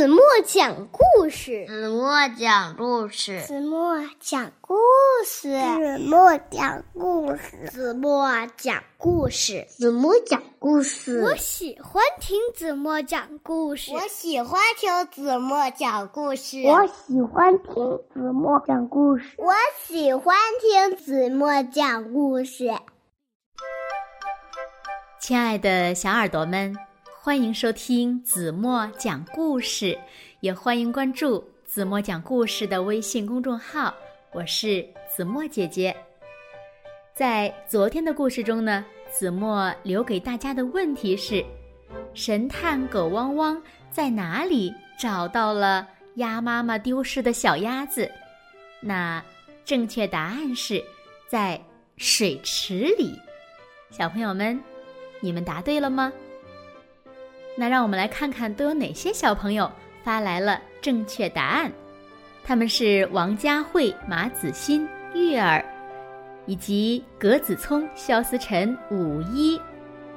子墨讲故事，子墨讲故事，子墨讲故事，子墨讲故事，子墨讲故事，子墨讲故事。我喜欢听子墨讲故事，我喜欢听子墨讲故事，我喜欢听子墨讲故事，我喜欢听子墨讲故事。亲爱的小耳朵们。欢迎收听子墨讲故事，也欢迎关注子墨讲故事的微信公众号。我是子墨姐姐。在昨天的故事中呢，子墨留给大家的问题是：神探狗汪汪在哪里找到了鸭妈妈丢失的小鸭子？那正确答案是在水池里。小朋友们，你们答对了吗？那让我们来看看都有哪些小朋友发来了正确答案。他们是王佳慧、马子欣、玉儿，以及葛子聪、肖思辰、五一，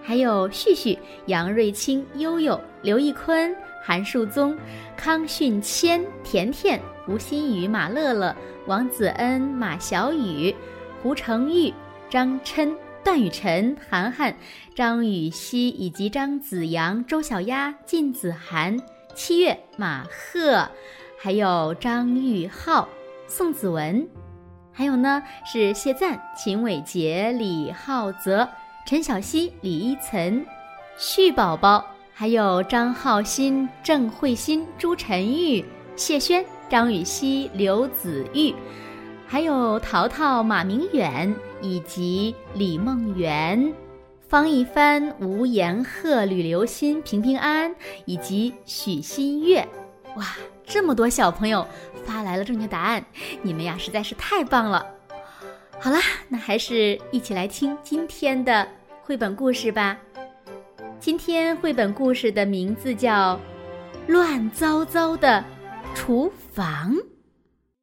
还有旭旭、杨瑞清、悠悠、刘义坤、韩树宗、康训谦、甜甜、吴新宇、马乐乐、王子恩、马小雨、胡成玉、张琛。段雨辰、涵涵、张雨熙以及张子阳、周小丫、靳子涵、七月、马赫，还有张玉浩、宋子文，还有呢是谢赞、秦伟杰、李浩泽、陈小希、李依岑、旭宝宝，还有张浩鑫、郑慧欣、朱晨玉、谢轩、张雨熙、刘子玉。还有淘淘、马明远以及李梦圆、方一帆、吴延鹤、吕留心、平平安以及许新月，哇，这么多小朋友发来了正确答案，你们呀实在是太棒了！好啦，那还是一起来听今天的绘本故事吧。今天绘本故事的名字叫《乱糟糟的厨房》，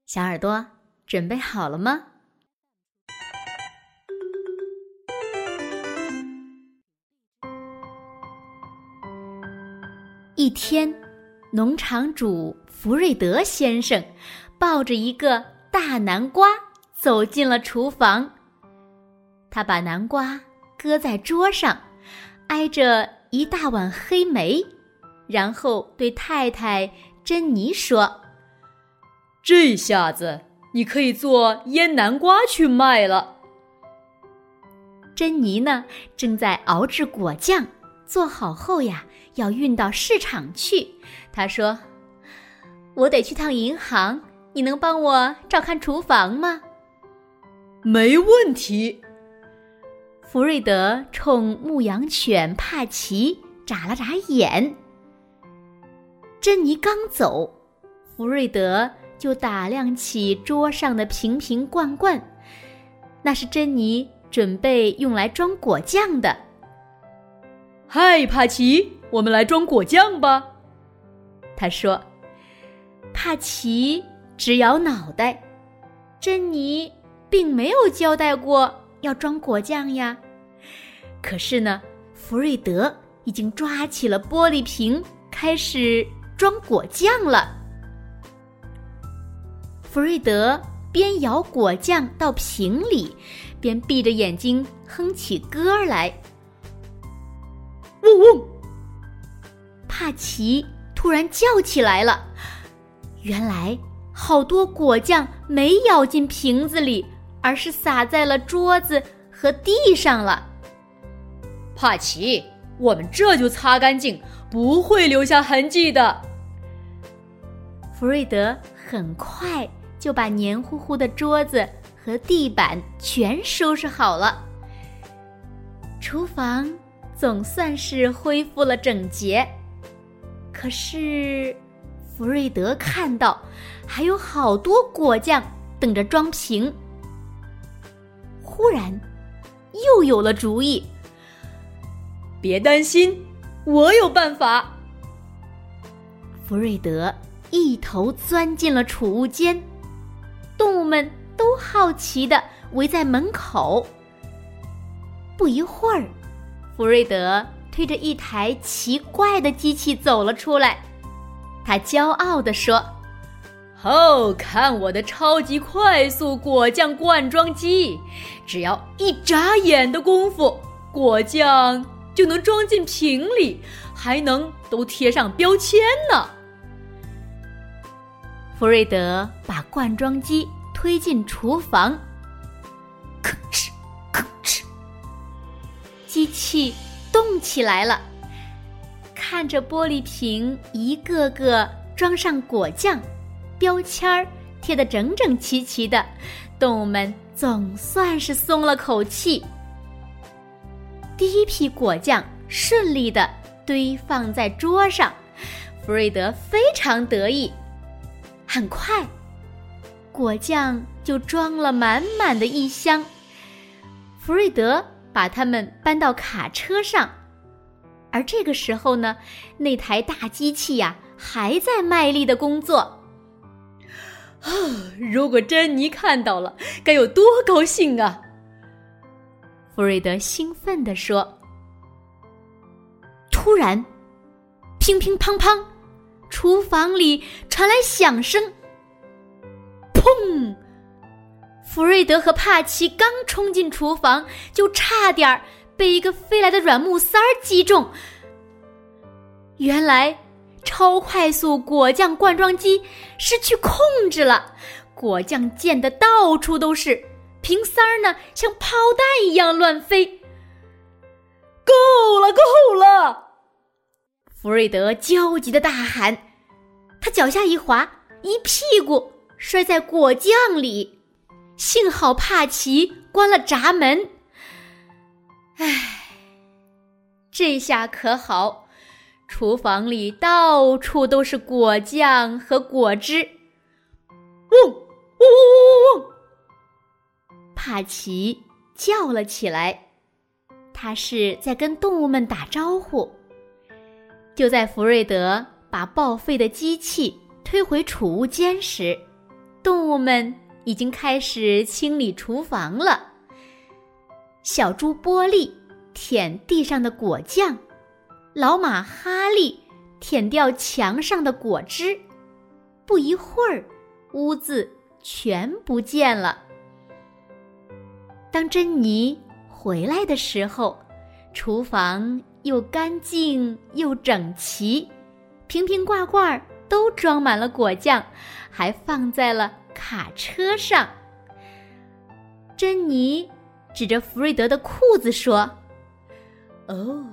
小耳朵。准备好了吗？一天，农场主福瑞德先生抱着一个大南瓜走进了厨房。他把南瓜搁在桌上，挨着一大碗黑莓，然后对太太珍妮说：“这下子。”你可以做腌南瓜去卖了。珍妮呢，正在熬制果酱，做好后呀，要运到市场去。她说：“我得去趟银行，你能帮我照看厨房吗？”没问题。福瑞德冲牧羊犬帕奇眨了眨眼。珍妮刚走，福瑞德。就打量起桌上的瓶瓶罐罐，那是珍妮准备用来装果酱的。嗨，帕奇，我们来装果酱吧。他说。帕奇直摇脑袋，珍妮并没有交代过要装果酱呀。可是呢，弗瑞德已经抓起了玻璃瓶，开始装果酱了。弗瑞德边舀果酱到瓶里，边闭着眼睛哼起歌来。嗡嗡！帕奇突然叫起来了。原来好多果酱没舀进瓶子里，而是洒在了桌子和地上了。帕奇，我们这就擦干净，不会留下痕迹的。弗瑞德很快。就把黏糊糊的桌子和地板全收拾好了，厨房总算是恢复了整洁。可是，福瑞德看到还有好多果酱等着装瓶，忽然又有了主意。别担心，我有办法。福瑞德一头钻进了储物间。动物们都好奇的围在门口。不一会儿，福瑞德推着一台奇怪的机器走了出来。他骄傲地说：“哦，看我的超级快速果酱灌装机！只要一眨眼的功夫，果酱就能装进瓶里，还能都贴上标签呢。”弗瑞德把灌装机推进厨房，吭哧吭哧，机器动起来了。看着玻璃瓶一个个装上果酱，标签儿贴得整整齐齐的，动物们总算是松了口气。第一批果酱顺利的堆放在桌上，弗瑞德非常得意。很快，果酱就装了满满的一箱。弗瑞德把它们搬到卡车上。而这个时候呢，那台大机器呀还在卖力的工作。啊，如果珍妮看到了，该有多高兴啊！弗瑞德兴奋地说。突然，乒乒乓乓，厨房里传来响声。砰！弗瑞德和帕奇刚冲进厨房，就差点儿。被一个飞来的软木塞儿击中。原来，超快速果酱灌装机失去控制了，果酱溅得到处都是，瓶塞儿呢像炮弹一样乱飞。够了，够了！弗瑞德焦急的大喊，他脚下一滑，一屁股摔在果酱里。幸好帕奇关了闸门。唉，这下可好，厨房里到处都是果酱和果汁。嗡嗡嗡嗡嗡嗡！帕奇叫了起来，他是在跟动物们打招呼。就在福瑞德把报废的机器推回储物间时，动物们已经开始清理厨房了。小猪波利舔地上的果酱，老马哈利舔掉墙上的果汁。不一会儿，屋子全不见了。当珍妮回来的时候，厨房又干净又整齐，瓶瓶罐罐都装满了果酱，还放在了卡车上。珍妮。指着弗瑞德的裤子说：“哦，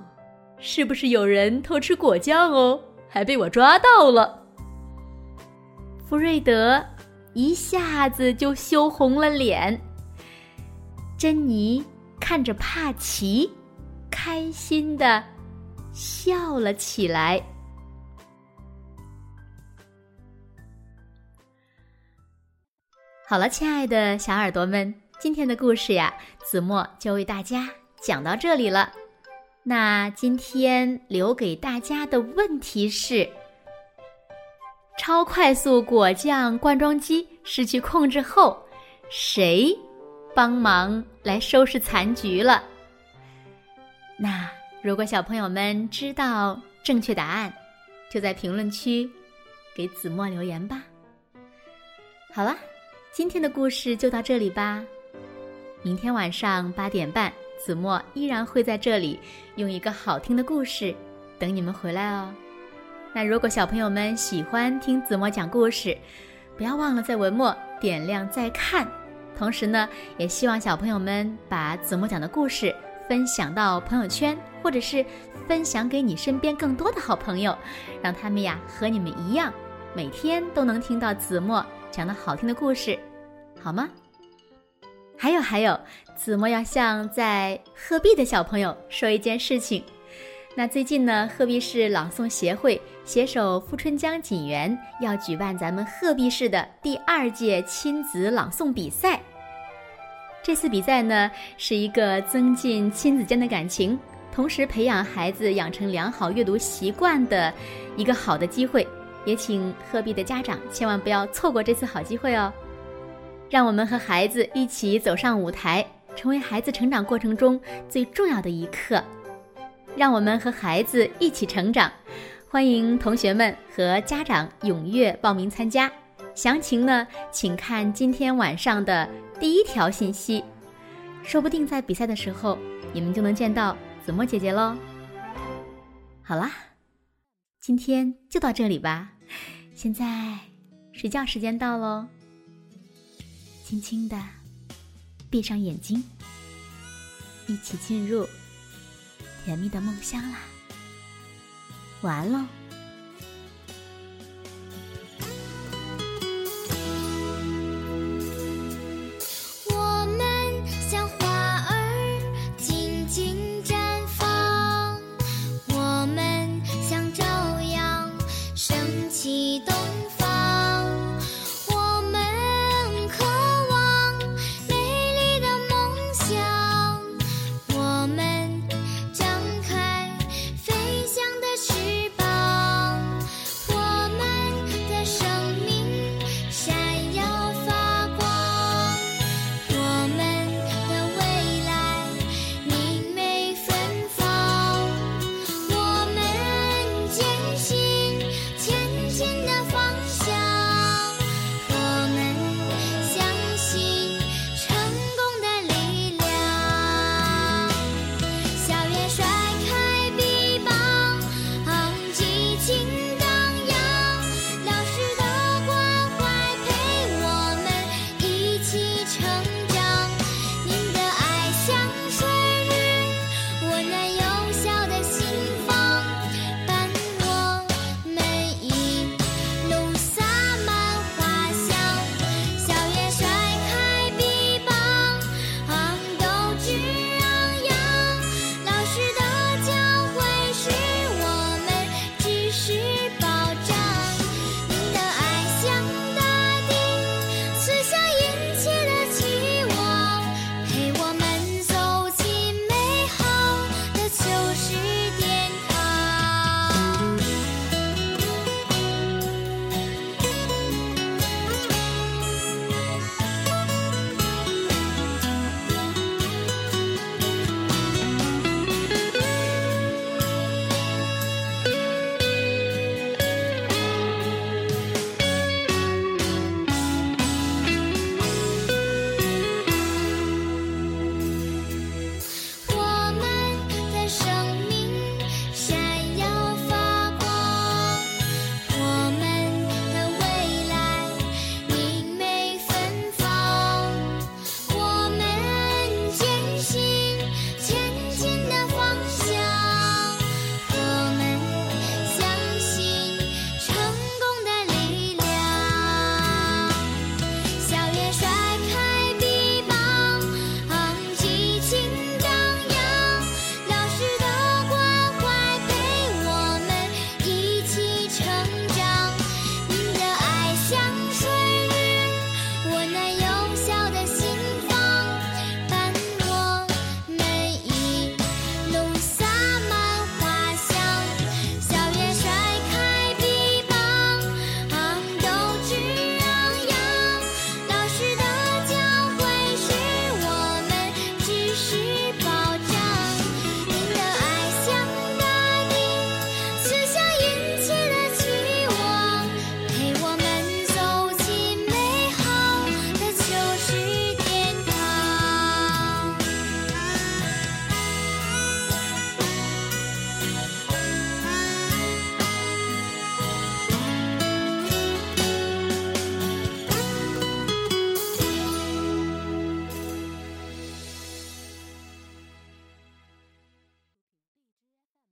是不是有人偷吃果酱哦？还被我抓到了。”弗瑞德一下子就羞红了脸。珍妮看着帕奇，开心的笑了起来。好了，亲爱的小耳朵们。今天的故事呀，子墨就为大家讲到这里了。那今天留给大家的问题是：超快速果酱灌装机失去控制后，谁帮忙来收拾残局了？那如果小朋友们知道正确答案，就在评论区给子墨留言吧。好了，今天的故事就到这里吧。明天晚上八点半，子墨依然会在这里用一个好听的故事等你们回来哦。那如果小朋友们喜欢听子墨讲故事，不要忘了在文末点亮再看。同时呢，也希望小朋友们把子墨讲的故事分享到朋友圈，或者是分享给你身边更多的好朋友，让他们呀和你们一样，每天都能听到子墨讲的好听的故事，好吗？还有还有，子墨要向在鹤壁的小朋友说一件事情。那最近呢，鹤壁市朗诵协会携手富春江锦园要举办咱们鹤壁市的第二届亲子朗诵比赛。这次比赛呢，是一个增进亲子间的感情，同时培养孩子养成良好阅读习惯的一个好的机会。也请鹤壁的家长千万不要错过这次好机会哦。让我们和孩子一起走上舞台，成为孩子成长过程中最重要的一刻。让我们和孩子一起成长，欢迎同学们和家长踊跃报名参加。详情呢，请看今天晚上的第一条信息。说不定在比赛的时候，你们就能见到子墨姐姐喽。好啦，今天就到这里吧。现在睡觉时间到喽，轻轻的闭上眼睛，一起进入甜蜜的梦乡啦。晚安喽。